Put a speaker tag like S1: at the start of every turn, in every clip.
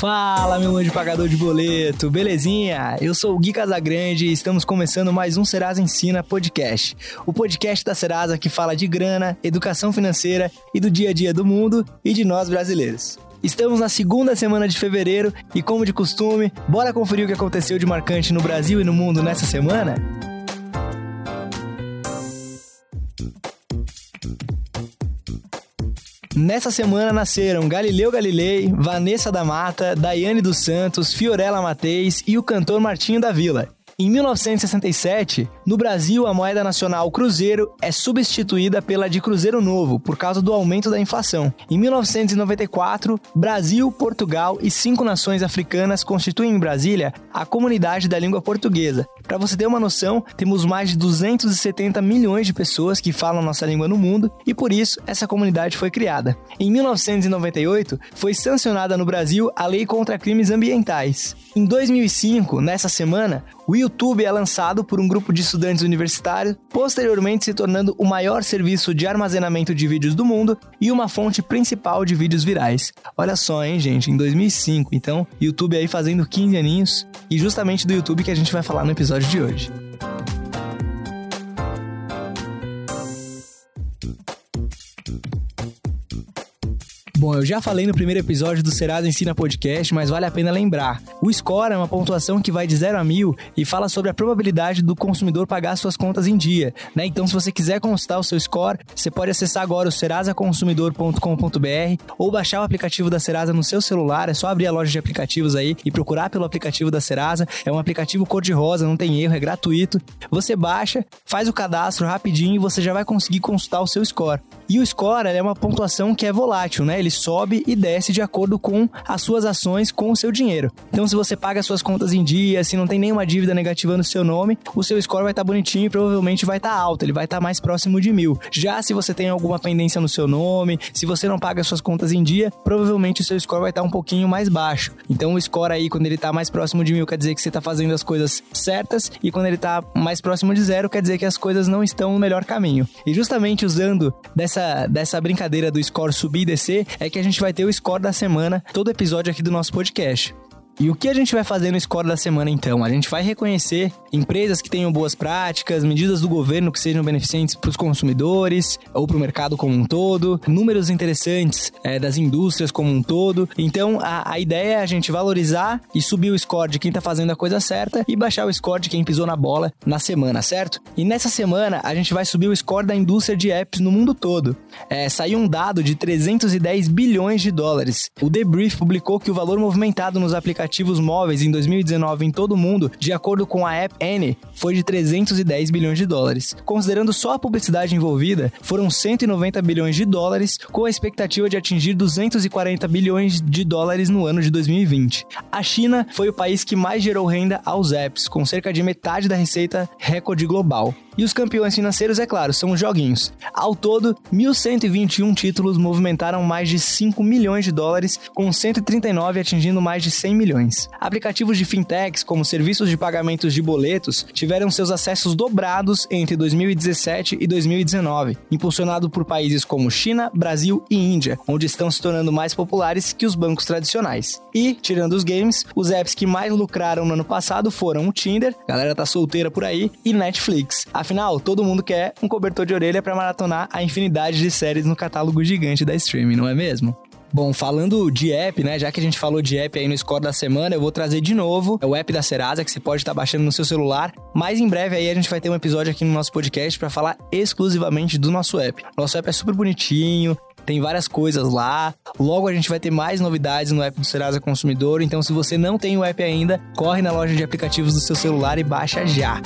S1: Fala, meu anjo pagador de boleto, belezinha? Eu sou o Gui Casagrande e estamos começando mais um Serasa Ensina Podcast. O podcast da Serasa que fala de grana, educação financeira e do dia a dia do mundo e de nós brasileiros. Estamos na segunda semana de fevereiro e, como de costume, bora conferir o que aconteceu de marcante no Brasil e no mundo nessa semana? Nessa semana nasceram Galileu Galilei, Vanessa da Mata, Daiane dos Santos, Fiorella Mateis e o cantor Martinho da Vila. Em 1967, no Brasil, a moeda nacional cruzeiro é substituída pela de cruzeiro novo por causa do aumento da inflação. Em 1994, Brasil, Portugal e cinco nações africanas constituem em Brasília a Comunidade da Língua Portuguesa. Para você ter uma noção, temos mais de 270 milhões de pessoas que falam nossa língua no mundo e por isso essa comunidade foi criada. Em 1998, foi sancionada no Brasil a Lei contra Crimes Ambientais. Em 2005, nessa semana, o YouTube é lançado por um grupo de estudantes universitários, posteriormente se tornando o maior serviço de armazenamento de vídeos do mundo e uma fonte principal de vídeos virais. Olha só, hein, gente, em 2005. Então, YouTube aí fazendo 15 aninhos e justamente do YouTube que a gente vai falar no episódio de hoje. Bom, eu já falei no primeiro episódio do Serasa Ensina Podcast, mas vale a pena lembrar. O score é uma pontuação que vai de 0 a 1000 e fala sobre a probabilidade do consumidor pagar suas contas em dia, né? Então, se você quiser consultar o seu score, você pode acessar agora o serasaconsumidor.com.br ou baixar o aplicativo da Serasa no seu celular, é só abrir a loja de aplicativos aí e procurar pelo aplicativo da Serasa. É um aplicativo cor-de-rosa, não tem erro, é gratuito. Você baixa, faz o cadastro rapidinho e você já vai conseguir consultar o seu score. E o score é uma pontuação que é volátil, né? Ele ele sobe e desce de acordo com as suas ações com o seu dinheiro. Então, se você paga suas contas em dia, se não tem nenhuma dívida negativa no seu nome, o seu score vai estar tá bonitinho e provavelmente vai estar tá alto, ele vai estar tá mais próximo de mil. Já se você tem alguma pendência no seu nome, se você não paga suas contas em dia, provavelmente o seu score vai estar tá um pouquinho mais baixo. Então, o score aí, quando ele está mais próximo de mil, quer dizer que você está fazendo as coisas certas, e quando ele está mais próximo de zero, quer dizer que as coisas não estão no melhor caminho. E justamente usando dessa, dessa brincadeira do score subir e descer, é que a gente vai ter o score da semana, todo episódio aqui do nosso podcast. E o que a gente vai fazer no score da semana então? A gente vai reconhecer empresas que tenham boas práticas, medidas do governo que sejam beneficentes para os consumidores ou para o mercado como um todo, números interessantes é, das indústrias como um todo. Então a, a ideia é a gente valorizar e subir o score de quem está fazendo a coisa certa e baixar o score de quem pisou na bola na semana, certo? E nessa semana a gente vai subir o score da indústria de apps no mundo todo. É, saiu um dado de 310 bilhões de dólares. O The Brief publicou que o valor movimentado nos aplicativos aplicativos móveis em 2019 em todo o mundo, de acordo com a App Annie, foi de 310 bilhões de dólares. Considerando só a publicidade envolvida, foram 190 bilhões de dólares, com a expectativa de atingir 240 bilhões de dólares no ano de 2020. A China foi o país que mais gerou renda aos apps, com cerca de metade da receita recorde global. E os campeões financeiros, é claro, são os joguinhos. Ao todo, 1.121 títulos movimentaram mais de 5 milhões de dólares, com 139 atingindo mais de 100 milhões. Aplicativos de fintechs, como serviços de pagamentos de boletos, tiveram seus acessos dobrados entre 2017 e 2019, impulsionado por países como China, Brasil e Índia, onde estão se tornando mais populares que os bancos tradicionais. E, tirando os games, os apps que mais lucraram no ano passado foram o Tinder, galera tá solteira por aí, e Netflix. Afinal, todo mundo quer um cobertor de orelha para maratonar a infinidade de séries no catálogo gigante da streaming, não é mesmo? Bom, falando de app, né? Já que a gente falou de app aí no score da semana, eu vou trazer de novo o app da Serasa, que você pode estar baixando no seu celular. Mas em breve aí a gente vai ter um episódio aqui no nosso podcast para falar exclusivamente do nosso app. Nosso app é super bonitinho, tem várias coisas lá. Logo a gente vai ter mais novidades no app do Serasa Consumidor. Então, se você não tem o app ainda, corre na loja de aplicativos do seu celular e baixa já.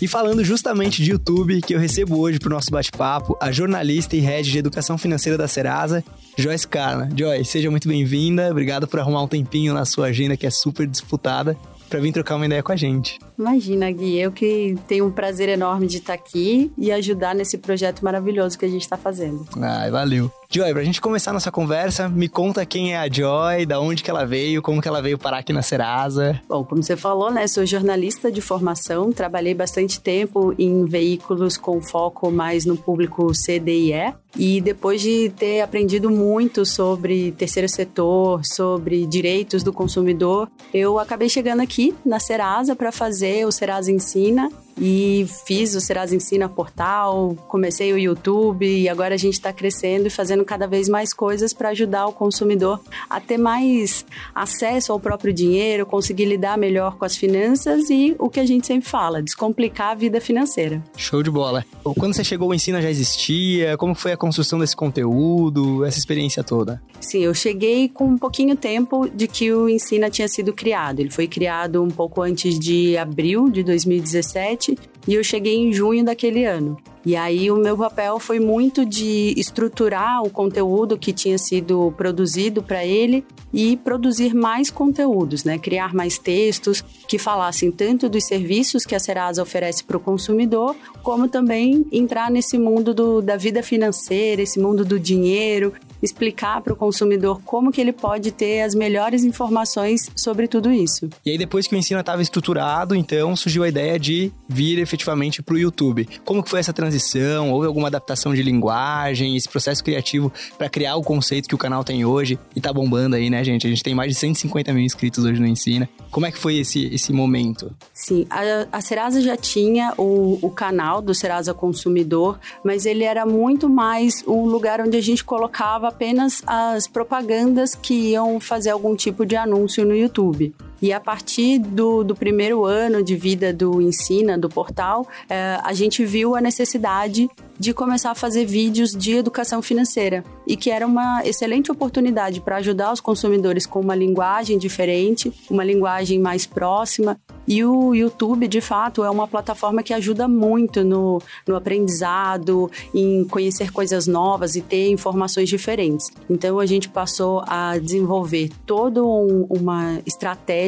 S1: E falando justamente de YouTube, que eu recebo hoje para o nosso bate-papo, a jornalista e head de educação financeira da Serasa, Joyce Carla. Joyce, seja muito bem-vinda. Obrigado por arrumar um tempinho na sua agenda, que é super disputada, para vir trocar uma ideia com a gente.
S2: Imagina, Gui, eu que tenho um prazer enorme de estar aqui e ajudar nesse projeto maravilhoso que a gente está fazendo.
S1: Ai, valeu. Joy, pra gente começar nossa conversa, me conta quem é a Joy, da onde que ela veio, como que ela veio parar aqui na Serasa.
S2: Bom, como você falou, né, sou jornalista de formação, trabalhei bastante tempo em veículos com foco mais no público CDIE. E depois de ter aprendido muito sobre terceiro setor, sobre direitos do consumidor, eu acabei chegando aqui na Serasa para fazer o Serasa Ensina e fiz o Serasa Ensina Portal, comecei o YouTube e agora a gente está crescendo e fazendo cada vez mais coisas para ajudar o consumidor a ter mais acesso ao próprio dinheiro, conseguir lidar melhor com as finanças e o que a gente sempre fala, descomplicar a vida financeira.
S1: Show de bola. Quando você chegou, o Ensina já existia? Como foi a construção desse conteúdo, essa experiência toda?
S2: Sim, eu cheguei com um pouquinho tempo de que o Ensina tinha sido criado. Ele foi criado um pouco antes de abril de 2017 e eu cheguei em junho daquele ano. E aí o meu papel foi muito de estruturar o conteúdo que tinha sido produzido para ele e produzir mais conteúdos, né? Criar mais textos que falassem tanto dos serviços que a Serasa oferece para o consumidor, como também entrar nesse mundo do, da vida financeira, esse mundo do dinheiro, explicar para o consumidor como que ele pode ter as melhores informações sobre tudo isso.
S1: E aí depois que o ensino estava estruturado, então surgiu a ideia de vir efetivamente para o YouTube. Como que foi essa transição? Houve alguma adaptação de linguagem, esse processo criativo para criar o conceito que o canal tem hoje e tá bombando aí, né, gente? A gente tem mais de 150 mil inscritos hoje no Ensina. Como é que foi esse, esse momento?
S2: Sim, a, a Serasa já tinha o, o canal do Serasa Consumidor, mas ele era muito mais um lugar onde a gente colocava apenas as propagandas que iam fazer algum tipo de anúncio no YouTube. E a partir do, do primeiro ano de vida do Ensina, do portal, é, a gente viu a necessidade de começar a fazer vídeos de educação financeira e que era uma excelente oportunidade para ajudar os consumidores com uma linguagem diferente, uma linguagem mais próxima. E o YouTube, de fato, é uma plataforma que ajuda muito no, no aprendizado, em conhecer coisas novas e ter informações diferentes. Então, a gente passou a desenvolver toda um, uma estratégia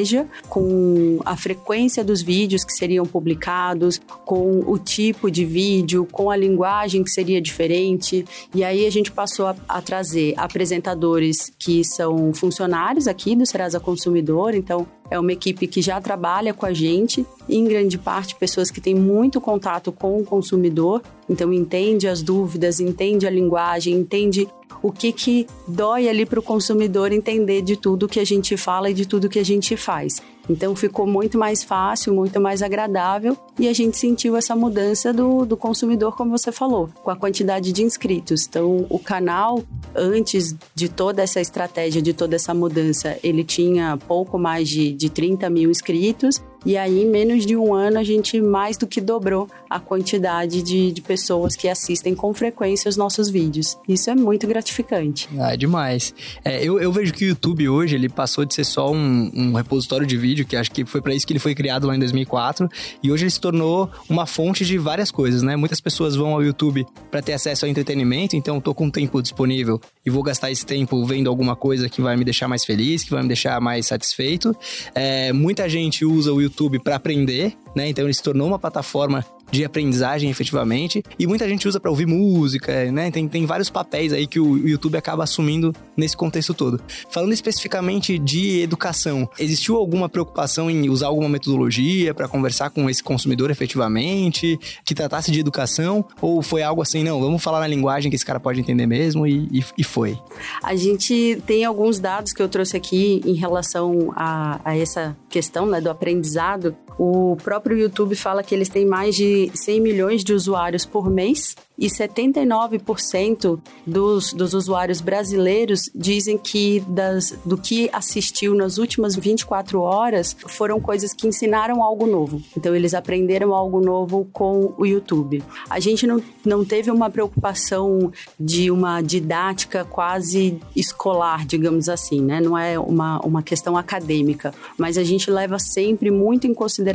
S2: com a frequência dos vídeos que seriam publicados, com o tipo de vídeo, com a linguagem que seria diferente. E aí a gente passou a, a trazer apresentadores que são funcionários aqui do Serasa Consumidor, então é uma equipe que já trabalha com a gente, em grande parte pessoas que têm muito contato com o consumidor, então entende as dúvidas, entende a linguagem, entende o que que dói ali para o consumidor entender de tudo que a gente fala e de tudo que a gente faz. Então ficou muito mais fácil, muito mais agradável e a gente sentiu essa mudança do, do consumidor, como você falou, com a quantidade de inscritos. Então o canal, antes de toda essa estratégia, de toda essa mudança, ele tinha pouco mais de, de 30 mil inscritos e aí, em menos de um ano, a gente mais do que dobrou a quantidade de, de pessoas que assistem com frequência os nossos vídeos. Isso é muito gratificante.
S1: Ah, é demais. É, eu, eu vejo que o YouTube hoje, ele passou de ser só um, um repositório de vídeo, que acho que foi para isso que ele foi criado lá em 2004, e hoje ele se tornou uma fonte de várias coisas, né? Muitas pessoas vão ao YouTube para ter acesso ao entretenimento, então tô com tempo disponível e vou gastar esse tempo vendo alguma coisa que vai me deixar mais feliz, que vai me deixar mais satisfeito. É, muita gente usa o YouTube para aprender, né? Então ele se tornou uma plataforma de aprendizagem efetivamente. E muita gente usa para ouvir música, né? Tem, tem vários papéis aí que o YouTube acaba assumindo nesse contexto todo. Falando especificamente de educação, existiu alguma preocupação em usar alguma metodologia para conversar com esse consumidor efetivamente, que tratasse de educação? Ou foi algo assim, não, vamos falar na linguagem que esse cara pode entender mesmo e, e, e foi?
S2: A gente tem alguns dados que eu trouxe aqui em relação a, a essa questão né, do aprendizado. O próprio YouTube fala que eles têm mais de 100 milhões de usuários por mês e 79% dos, dos usuários brasileiros dizem que das, do que assistiu nas últimas 24 horas foram coisas que ensinaram algo novo. Então, eles aprenderam algo novo com o YouTube. A gente não, não teve uma preocupação de uma didática quase escolar, digamos assim, né? Não é uma, uma questão acadêmica, mas a gente leva sempre muito em consideração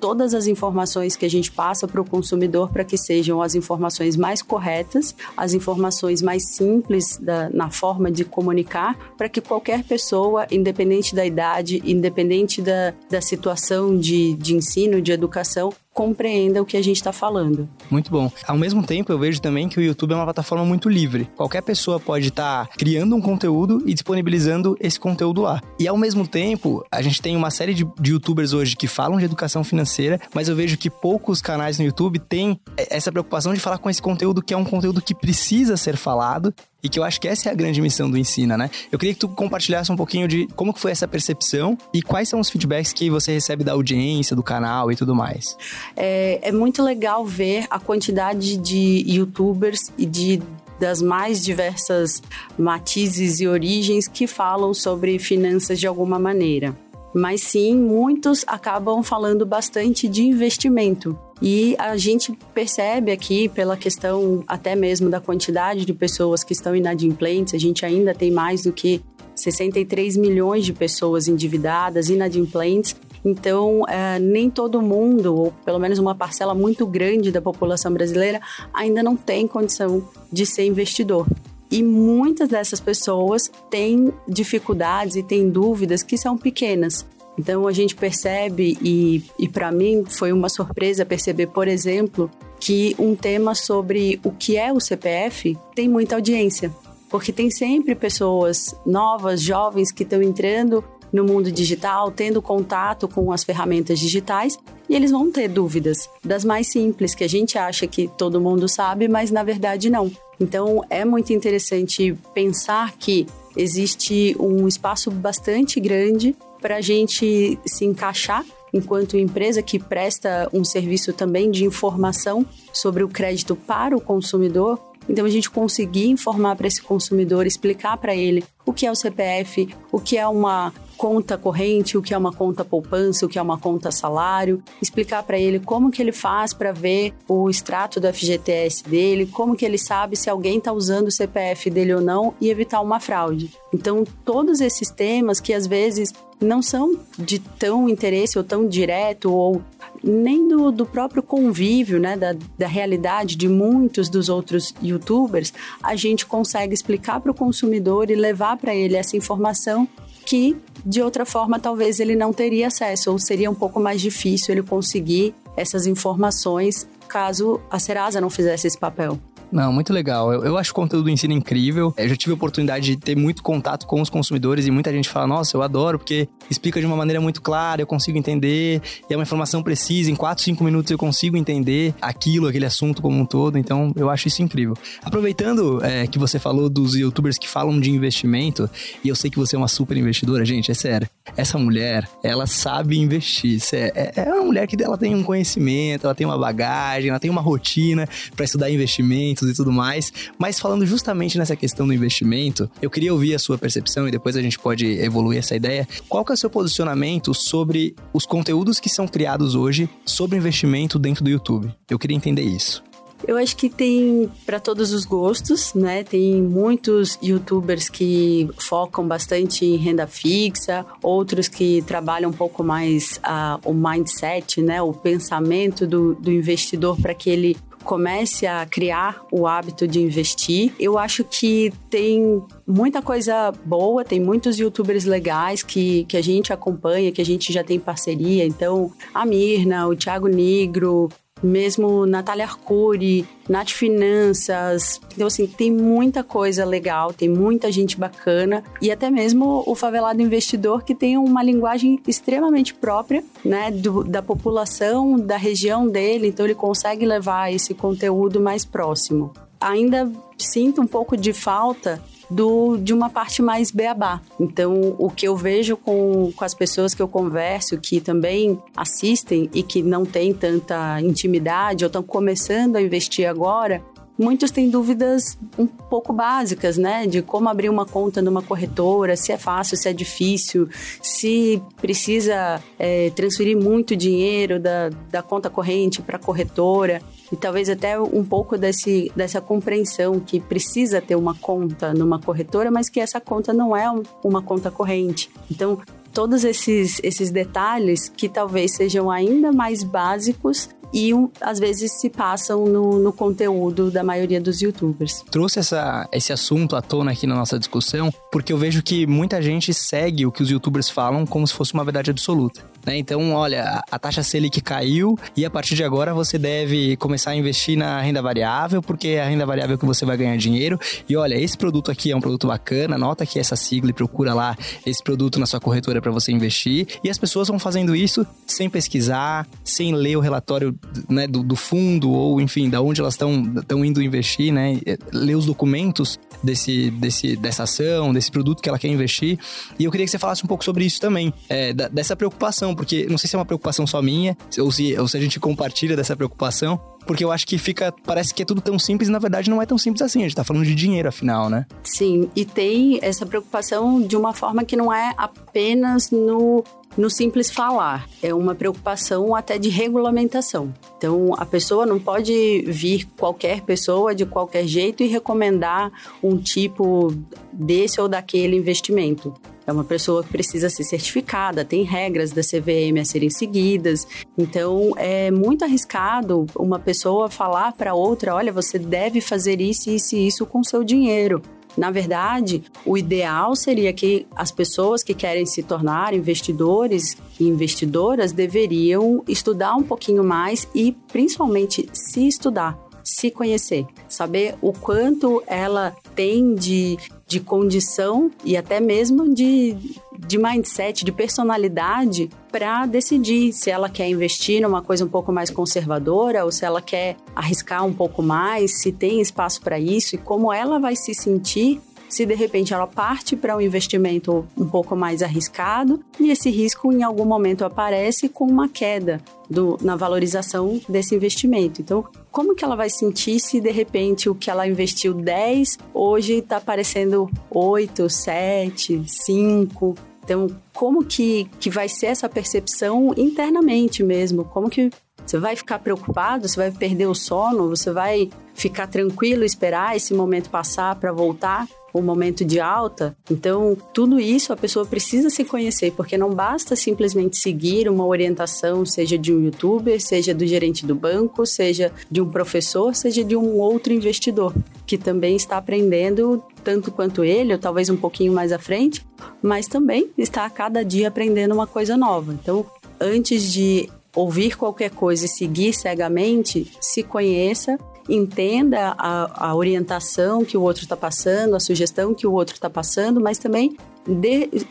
S2: todas as informações que a gente passa para o consumidor para que sejam as informações informações mais corretas, as informações mais simples da, na forma de comunicar, para que qualquer pessoa, independente da idade, independente da, da situação de, de ensino, de educação, compreenda o que a gente está falando.
S1: Muito bom. Ao mesmo tempo, eu vejo também que o YouTube é uma plataforma muito livre. Qualquer pessoa pode estar tá criando um conteúdo e disponibilizando esse conteúdo lá. E ao mesmo tempo, a gente tem uma série de, de youtubers hoje que falam de educação financeira, mas eu vejo que poucos canais no YouTube têm essa preocupação de falar com esse conteúdo que é um conteúdo que precisa ser falado e que eu acho que essa é a grande missão do Ensina, né? Eu queria que tu compartilhasse um pouquinho de como que foi essa percepção e quais são os feedbacks que você recebe da audiência, do canal e tudo mais.
S2: É, é muito legal ver a quantidade de youtubers e de das mais diversas matizes e origens que falam sobre finanças de alguma maneira. Mas sim, muitos acabam falando bastante de investimento. E a gente percebe aqui, pela questão até mesmo da quantidade de pessoas que estão inadimplentes, a gente ainda tem mais do que 63 milhões de pessoas endividadas, inadimplentes. Então, é, nem todo mundo, ou pelo menos uma parcela muito grande da população brasileira, ainda não tem condição de ser investidor. E muitas dessas pessoas têm dificuldades e têm dúvidas que são pequenas. Então a gente percebe, e, e para mim foi uma surpresa perceber, por exemplo, que um tema sobre o que é o CPF tem muita audiência. Porque tem sempre pessoas novas, jovens, que estão entrando no mundo digital, tendo contato com as ferramentas digitais, e eles vão ter dúvidas das mais simples, que a gente acha que todo mundo sabe, mas na verdade não. Então é muito interessante pensar que existe um espaço bastante grande para a gente se encaixar enquanto empresa que presta um serviço também de informação sobre o crédito para o consumidor. Então a gente conseguir informar para esse consumidor, explicar para ele o que é o CPF, o que é uma conta corrente, o que é uma conta poupança, o que é uma conta salário, explicar para ele como que ele faz para ver o extrato do FGTS dele, como que ele sabe se alguém está usando o CPF dele ou não e evitar uma fraude. Então, todos esses temas que às vezes não são de tão interesse ou tão direto ou nem do, do próprio convívio, né, da, da realidade de muitos dos outros youtubers, a gente consegue explicar para o consumidor e levar para ele essa informação que de outra forma talvez ele não teria acesso ou seria um pouco mais difícil ele conseguir essas informações caso a Serasa não fizesse esse papel.
S1: Não, muito legal. Eu, eu acho o conteúdo do ensino incrível. Eu já tive a oportunidade de ter muito contato com os consumidores e muita gente fala: Nossa, eu adoro, porque explica de uma maneira muito clara, eu consigo entender, é uma informação precisa. Em 4, 5 minutos eu consigo entender aquilo, aquele assunto como um todo. Então, eu acho isso incrível. Aproveitando é, que você falou dos youtubers que falam de investimento, e eu sei que você é uma super investidora, gente, é sério. Essa mulher, ela sabe investir. É, é, é uma mulher que ela tem um conhecimento, ela tem uma bagagem, ela tem uma rotina para estudar investimento investimentos e tudo mais. Mas falando justamente nessa questão do investimento, eu queria ouvir a sua percepção e depois a gente pode evoluir essa ideia. Qual que é o seu posicionamento sobre os conteúdos que são criados hoje sobre investimento dentro do YouTube? Eu queria entender isso.
S2: Eu acho que tem para todos os gostos, né? Tem muitos youtubers que focam bastante em renda fixa, outros que trabalham um pouco mais uh, o mindset, né? O pensamento do, do investidor para que ele comece a criar o hábito de investir. Eu acho que tem muita coisa boa, tem muitos youtubers legais que, que a gente acompanha, que a gente já tem parceria. Então, a Mirna, o Thiago Negro, mesmo Natália Arcuri, Nath Finanças. Então, assim, tem muita coisa legal, tem muita gente bacana e até mesmo o favelado investidor que tem uma linguagem extremamente própria, né, do, da população, da região dele, então ele consegue levar esse conteúdo mais próximo. Ainda sinto um pouco de falta do, de uma parte mais beabá. Então, o que eu vejo com, com as pessoas que eu converso, que também assistem e que não têm tanta intimidade ou estão começando a investir agora, muitos têm dúvidas um pouco básicas, né? De como abrir uma conta numa corretora, se é fácil, se é difícil, se precisa é, transferir muito dinheiro da, da conta corrente para a corretora. E talvez até um pouco desse, dessa compreensão que precisa ter uma conta numa corretora, mas que essa conta não é uma conta corrente. Então, todos esses, esses detalhes que talvez sejam ainda mais básicos e às vezes se passam no, no, conteúdo da maioria dos youtubers.
S1: Trouxe essa, esse assunto à tona aqui na nossa discussão porque eu vejo que muita gente segue o que os youtubers falam como se fosse uma verdade absoluta. Né? Então, olha, a taxa Selic caiu e a partir de agora você deve começar a investir na renda variável, porque é a renda variável que você vai ganhar dinheiro. E olha, esse produto aqui é um produto bacana, anota aqui essa sigla e procura lá esse produto na sua corretora para você investir. E as pessoas vão fazendo isso sem pesquisar, sem ler o relatório né, do, do fundo ou, enfim, da onde elas estão indo investir, né? Ler os documentos desse, desse, dessa ação, desse produto que ela quer investir. E eu queria que você falasse um pouco sobre isso também, é, dessa preocupação, porque não sei se é uma preocupação só minha, ou se, ou se a gente compartilha dessa preocupação, porque eu acho que fica, parece que é tudo tão simples e na verdade não é tão simples assim, a gente tá falando de dinheiro afinal, né?
S2: Sim, e tem essa preocupação de uma forma que não é apenas no no simples falar. É uma preocupação até de regulamentação. Então, a pessoa não pode vir qualquer pessoa de qualquer jeito e recomendar um tipo desse ou daquele investimento. É uma pessoa que precisa ser certificada, tem regras da CVM a serem seguidas. Então, é muito arriscado uma pessoa falar para outra: olha, você deve fazer isso, isso e isso com seu dinheiro. Na verdade, o ideal seria que as pessoas que querem se tornar investidores e investidoras deveriam estudar um pouquinho mais e, principalmente, se estudar se conhecer, saber o quanto ela tem de, de condição e até mesmo de, de mindset, de personalidade para decidir se ela quer investir numa coisa um pouco mais conservadora ou se ela quer arriscar um pouco mais, se tem espaço para isso e como ela vai se sentir se de repente ela parte para um investimento um pouco mais arriscado e esse risco em algum momento aparece com uma queda do, na valorização desse investimento. Então, como que ela vai sentir se de repente o que ela investiu 10 hoje está aparecendo 8, 7, 5? Então, como que, que vai ser essa percepção internamente mesmo? Como que você vai ficar preocupado? Você vai perder o sono? Você vai ficar tranquilo, esperar esse momento passar para voltar? Um momento de alta. Então, tudo isso a pessoa precisa se conhecer, porque não basta simplesmente seguir uma orientação, seja de um youtuber, seja do gerente do banco, seja de um professor, seja de um outro investidor, que também está aprendendo tanto quanto ele, ou talvez um pouquinho mais à frente, mas também está a cada dia aprendendo uma coisa nova. Então, antes de ouvir qualquer coisa e seguir cegamente, se conheça entenda a, a orientação que o outro está passando, a sugestão que o outro está passando, mas também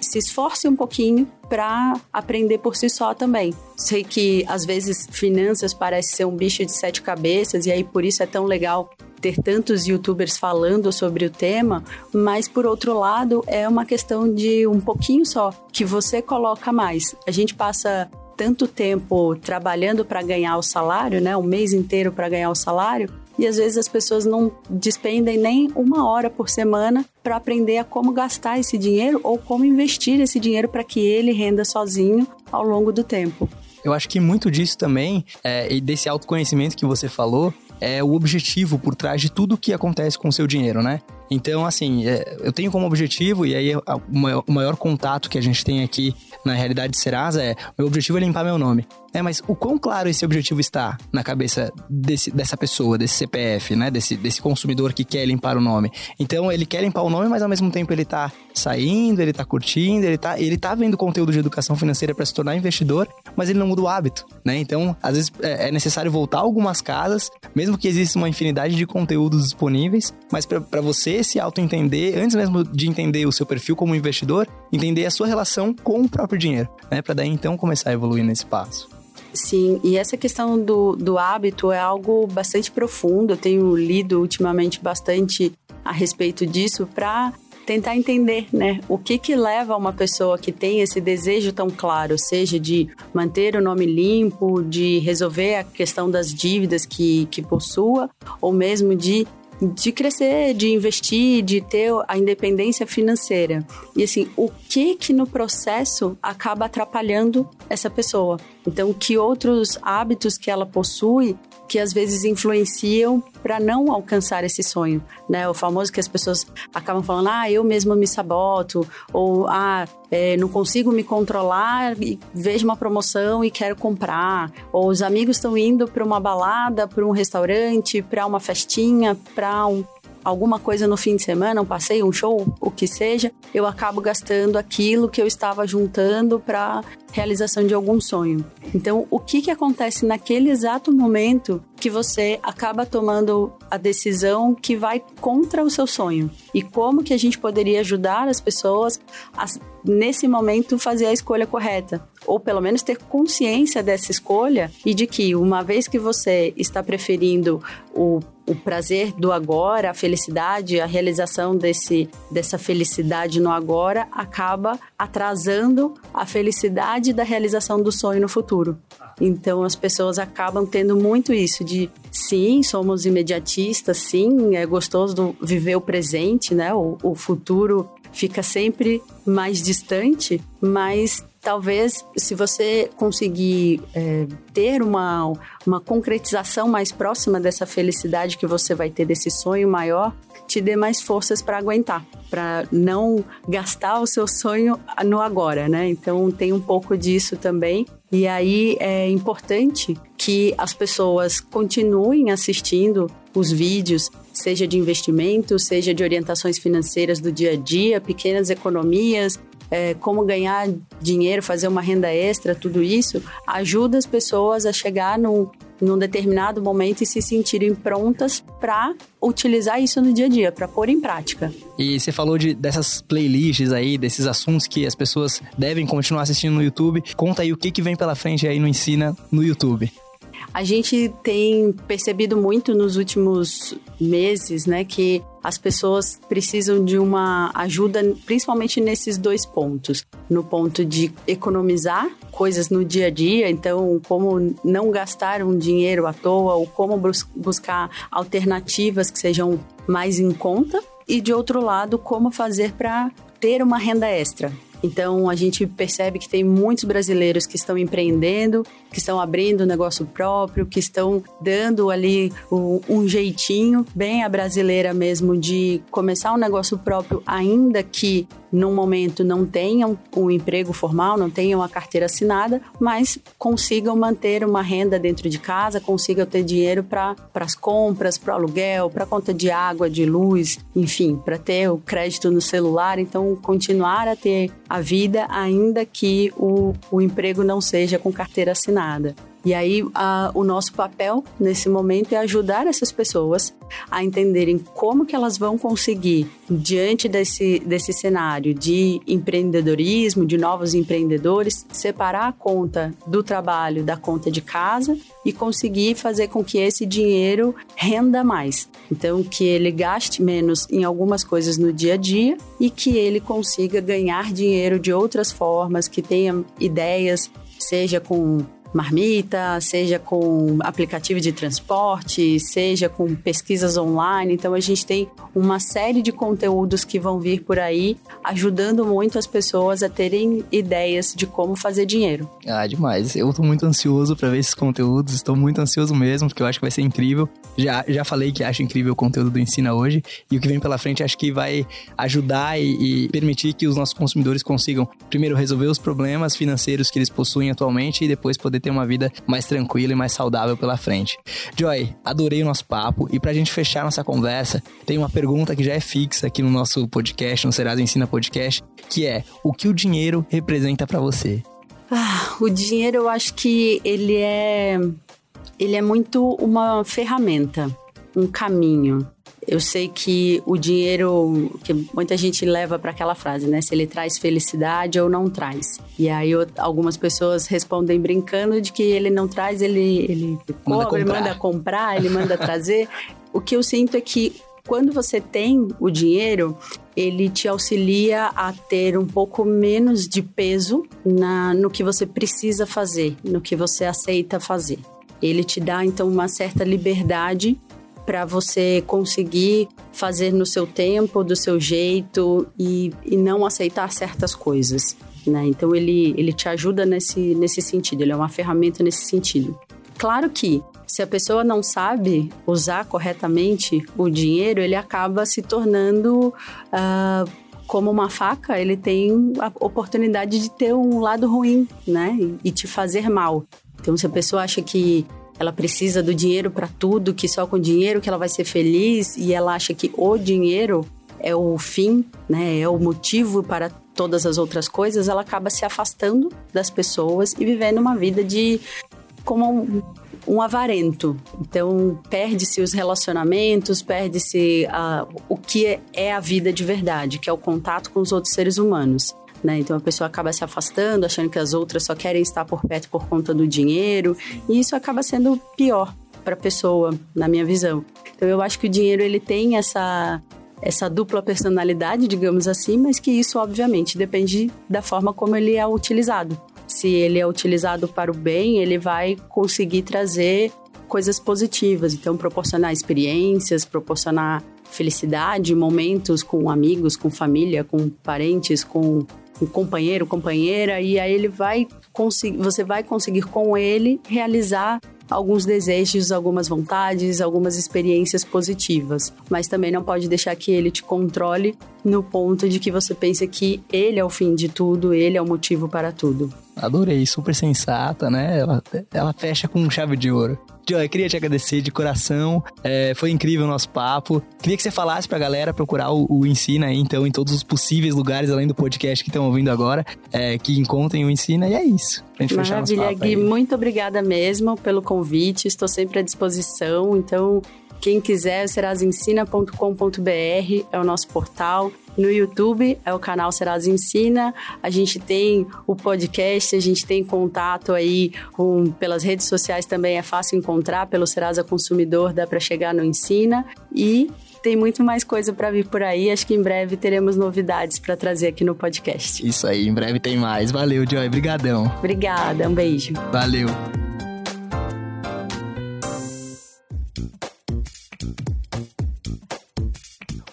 S2: se esforce um pouquinho para aprender por si só também. Sei que às vezes finanças parece ser um bicho de sete cabeças e aí por isso é tão legal ter tantos youtubers falando sobre o tema, mas por outro lado é uma questão de um pouquinho só que você coloca mais. A gente passa tanto tempo trabalhando para ganhar o salário, né, um mês inteiro para ganhar o salário, e às vezes as pessoas não despendem nem uma hora por semana para aprender a como gastar esse dinheiro ou como investir esse dinheiro para que ele renda sozinho ao longo do tempo.
S1: Eu acho que muito disso também, é, e desse autoconhecimento que você falou, é o objetivo por trás de tudo que acontece com o seu dinheiro, né? Então, assim, é, eu tenho como objetivo, e aí o maior, o maior, contato que a gente tem aqui na realidade de Serasa é: meu objetivo é limpar meu nome. É, mas o quão claro esse objetivo está na cabeça desse, dessa pessoa, desse CPF, né? Desse, desse consumidor que quer limpar o nome. Então, ele quer limpar o nome, mas ao mesmo tempo ele tá saindo, ele tá curtindo, ele tá, ele tá vendo conteúdo de educação financeira para se tornar investidor, mas ele não muda o hábito, né? Então, às vezes é, é necessário voltar algumas casas, mesmo que exista uma infinidade de conteúdos disponíveis, mas para você se auto-entender, antes mesmo de entender o seu perfil como investidor, entender a sua relação com o próprio dinheiro, né? Para daí então começar a evoluir nesse passo.
S2: Sim, e essa questão do, do hábito é algo bastante profundo. Eu tenho lido ultimamente bastante a respeito disso para tentar entender, né, o que que leva uma pessoa que tem esse desejo tão claro, seja de manter o nome limpo, de resolver a questão das dívidas que, que possua, ou mesmo de de crescer, de investir, de ter a independência financeira. E assim, o que que no processo acaba atrapalhando essa pessoa? Então, que outros hábitos que ela possui que às vezes influenciam para não alcançar esse sonho, né? O famoso que as pessoas acabam falando, ah, eu mesma me saboto, ou ah, é, não consigo me controlar e vejo uma promoção e quero comprar, ou os amigos estão indo para uma balada, para um restaurante, para uma festinha, para um alguma coisa no fim de semana, um passeio, um show, o que seja, eu acabo gastando aquilo que eu estava juntando para realização de algum sonho. Então, o que que acontece naquele exato momento que você acaba tomando a decisão que vai contra o seu sonho? E como que a gente poderia ajudar as pessoas a, nesse momento, fazer a escolha correta? Ou pelo menos ter consciência dessa escolha e de que, uma vez que você está preferindo o o prazer do agora, a felicidade, a realização desse, dessa felicidade no agora acaba atrasando a felicidade da realização do sonho no futuro. Então as pessoas acabam tendo muito isso de sim, somos imediatistas, sim, é gostoso viver o presente, né? O, o futuro fica sempre mais distante, mas talvez se você conseguir é, ter uma, uma concretização mais próxima dessa felicidade que você vai ter desse sonho maior, te dê mais forças para aguentar, para não gastar o seu sonho no agora, né? Então tem um pouco disso também. E aí é importante que as pessoas continuem assistindo os vídeos, seja de investimento, seja de orientações financeiras do dia a dia, pequenas economias, é, como ganhar dinheiro, fazer uma renda extra, tudo isso, ajuda as pessoas a chegar num, num determinado momento e se sentirem prontas para utilizar isso no dia a dia, para pôr em prática.
S1: E você falou de, dessas playlists aí, desses assuntos que as pessoas devem continuar assistindo no YouTube. Conta aí o que, que vem pela frente aí no Ensina no YouTube.
S2: A gente tem percebido muito nos últimos meses, né, que as pessoas precisam de uma ajuda, principalmente nesses dois pontos. No ponto de economizar coisas no dia a dia, então, como não gastar um dinheiro à toa, ou como buscar alternativas que sejam mais em conta. E de outro lado, como fazer para ter uma renda extra. Então a gente percebe que tem muitos brasileiros que estão empreendendo, que estão abrindo negócio próprio, que estão dando ali um jeitinho bem a brasileira mesmo de começar um negócio próprio, ainda que num momento não tenham um emprego formal, não tenham a carteira assinada, mas consigam manter uma renda dentro de casa, consigam ter dinheiro para as compras, para o aluguel, para conta de água, de luz, enfim, para ter o crédito no celular. Então, continuar a ter a vida, ainda que o, o emprego não seja com carteira assinada. E aí, a, o nosso papel nesse momento é ajudar essas pessoas a entenderem como que elas vão conseguir, diante desse, desse cenário de empreendedorismo, de novos empreendedores, separar a conta do trabalho da conta de casa e conseguir fazer com que esse dinheiro renda mais. Então, que ele gaste menos em algumas coisas no dia a dia e que ele consiga ganhar dinheiro de outras formas, que tenha ideias, seja com marmita, seja com aplicativo de transporte, seja com pesquisas online. Então a gente tem uma série de conteúdos que vão vir por aí, ajudando muito as pessoas a terem ideias de como fazer dinheiro.
S1: Ah, demais. Eu tô muito ansioso para ver esses conteúdos, estou muito ansioso mesmo, porque eu acho que vai ser incrível. Já, já falei que acho incrível o conteúdo do Ensina hoje, e o que vem pela frente acho que vai ajudar e, e permitir que os nossos consumidores consigam, primeiro, resolver os problemas financeiros que eles possuem atualmente e depois poder ter uma vida mais tranquila e mais saudável pela frente. Joy, adorei o nosso papo e pra gente fechar nossa conversa, tem uma pergunta que já é fixa aqui no nosso podcast, no Serasa Ensina Podcast, que é: o que o dinheiro representa para você?
S2: Ah, o dinheiro eu acho que ele é ele é muito uma ferramenta, um caminho. Eu sei que o dinheiro, que muita gente leva para aquela frase, né? Se ele traz felicidade ou não traz. E aí eu, algumas pessoas respondem brincando de que ele não traz, ele, ele manda, compra, ele manda comprar, ele manda trazer. O que eu sinto é que quando você tem o dinheiro, ele te auxilia a ter um pouco menos de peso na, no que você precisa fazer, no que você aceita fazer. Ele te dá então uma certa liberdade para você conseguir fazer no seu tempo, do seu jeito e, e não aceitar certas coisas. Né? Então ele, ele te ajuda nesse, nesse sentido, ele é uma ferramenta nesse sentido. Claro que se a pessoa não sabe usar corretamente o dinheiro, ele acaba se tornando uh, como uma faca, ele tem a oportunidade de ter um lado ruim, né? E te fazer mal. Então, se a pessoa acha que ela precisa do dinheiro para tudo, que só com dinheiro que ela vai ser feliz e ela acha que o dinheiro é o fim, né, é o motivo para todas as outras coisas, ela acaba se afastando das pessoas e vivendo uma vida de como um, um avarento. Então, perde-se os relacionamentos, perde-se o que é a vida de verdade, que é o contato com os outros seres humanos. Né? Então a pessoa acaba se afastando, achando que as outras só querem estar por perto por conta do dinheiro, e isso acaba sendo pior para a pessoa, na minha visão. Então eu acho que o dinheiro ele tem essa essa dupla personalidade, digamos assim, mas que isso obviamente depende da forma como ele é utilizado. Se ele é utilizado para o bem, ele vai conseguir trazer coisas positivas, então proporcionar experiências, proporcionar felicidade, momentos com amigos, com família, com parentes, com um companheiro, companheira, e aí ele vai conseguir, você vai conseguir com ele realizar alguns desejos, algumas vontades, algumas experiências positivas, mas também não pode deixar que ele te controle no ponto de que você pensa que ele é o fim de tudo, ele é o motivo para tudo.
S1: Adorei, super sensata, né? Ela, ela fecha com chave de ouro. Joy, queria te agradecer de coração. É, foi incrível o nosso papo. Queria que você falasse pra galera procurar o, o Ensina aí, então, em todos os possíveis lugares, além do podcast que estão ouvindo agora, é, que encontrem o Ensina, e é isso.
S2: Pra gente Maravilha, Gui. Aí. Muito obrigada mesmo pelo convite. Estou sempre à disposição. Então, quem quiser, serasensina.com.br é o nosso portal. No YouTube é o canal Serasa Ensina. A gente tem o podcast, a gente tem contato aí com, pelas redes sociais também é fácil encontrar. Pelo Serasa Consumidor dá para chegar no Ensina. E tem muito mais coisa para vir por aí. Acho que em breve teremos novidades para trazer aqui no podcast.
S1: Isso aí, em breve tem mais. Valeu, Joy. Obrigadão.
S2: Obrigada, um beijo.
S1: Valeu.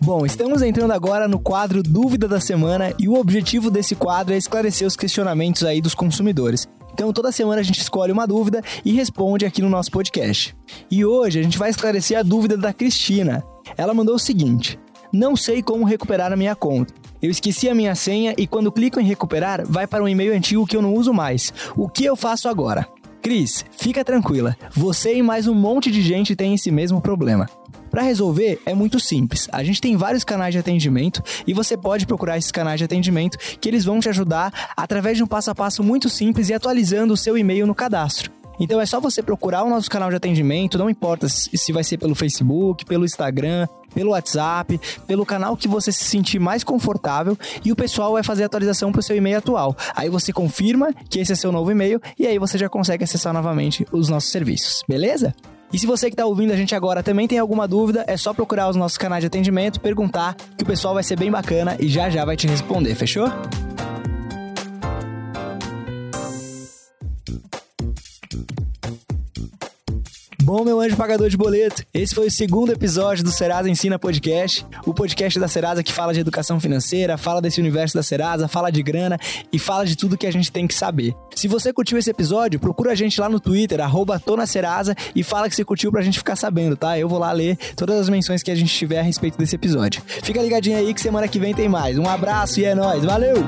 S1: Bom, estamos entrando agora no quadro Dúvida da Semana e o objetivo desse quadro é esclarecer os questionamentos aí dos consumidores. Então, toda semana a gente escolhe uma dúvida e responde aqui no nosso podcast. E hoje a gente vai esclarecer a dúvida da Cristina. Ela mandou o seguinte: Não sei como recuperar a minha conta. Eu esqueci a minha senha e quando clico em recuperar, vai para um e-mail antigo que eu não uso mais. O que eu faço agora? Cris, fica tranquila. Você e mais um monte de gente tem esse mesmo problema. Para resolver é muito simples. A gente tem vários canais de atendimento e você pode procurar esses canais de atendimento que eles vão te ajudar através de um passo a passo muito simples e atualizando o seu e-mail no cadastro. Então é só você procurar o nosso canal de atendimento, não importa se vai ser pelo Facebook, pelo Instagram, pelo WhatsApp, pelo canal que você se sentir mais confortável e o pessoal vai fazer a atualização para o seu e-mail atual. Aí você confirma que esse é seu novo e-mail e aí você já consegue acessar novamente os nossos serviços, beleza? E se você que está ouvindo a gente agora também tem alguma dúvida, é só procurar os nossos canais de atendimento, perguntar, que o pessoal vai ser bem bacana e já já vai te responder, fechou? Bom, meu anjo pagador de boleto, esse foi o segundo episódio do Serasa Ensina Podcast, o podcast da Serasa que fala de educação financeira, fala desse universo da Serasa, fala de grana e fala de tudo que a gente tem que saber. Se você curtiu esse episódio, procura a gente lá no Twitter, arroba Serasa, e fala que você curtiu pra gente ficar sabendo, tá? Eu vou lá ler todas as menções que a gente tiver a respeito desse episódio. Fica ligadinho aí que semana que vem tem mais. Um abraço e é nóis, valeu!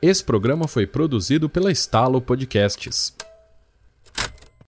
S3: Esse programa foi produzido pela Estalo Podcasts.